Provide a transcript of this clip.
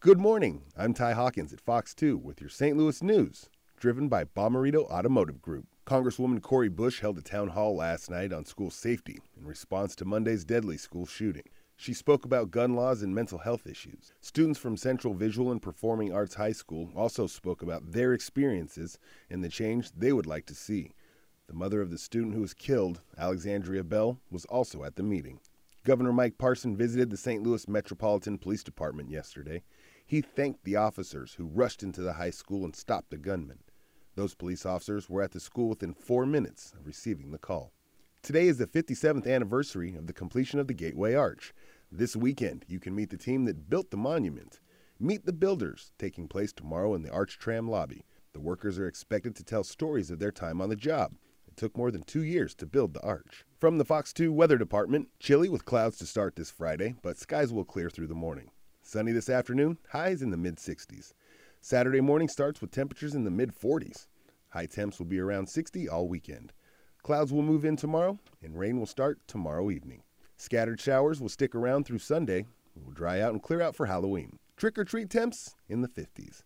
Good morning. I'm Ty Hawkins at Fox 2 with your St. Louis news, driven by Bommarito Automotive Group. Congresswoman Cori Bush held a town hall last night on school safety in response to Monday's deadly school shooting. She spoke about gun laws and mental health issues. Students from Central Visual and Performing Arts High School also spoke about their experiences and the change they would like to see. The mother of the student who was killed, Alexzandria Bell, was also at the meeting. Governor Mike Parson visited the St. Louis Metropolitan Police Department yesterday. He thanked the officers who rushed into the high school and stopped the gunman. Those police officers were at the school within four minutes of receiving the call. Today is the 57th anniversary of the completion of the Gateway Arch. This weekend, you can meet the team that built the monument. Meet the Builders, taking place tomorrow in the Arch Tram lobby. The workers are expected to tell stories of their time on the job. Took more than two years to build the arch. From the Fox 2 Weather Department, chilly with clouds to start this Friday, but skies will clear through the morning. Sunny this afternoon, highs in the mid 60s. Saturday morning starts with temperatures in the mid 40s. High temps will be around 60 all weekend. Clouds will move in tomorrow, and rain will start tomorrow evening. Scattered showers will stick around through Sunday. It will dry out and clear out for Halloween. Trick or treat temps in the 50s.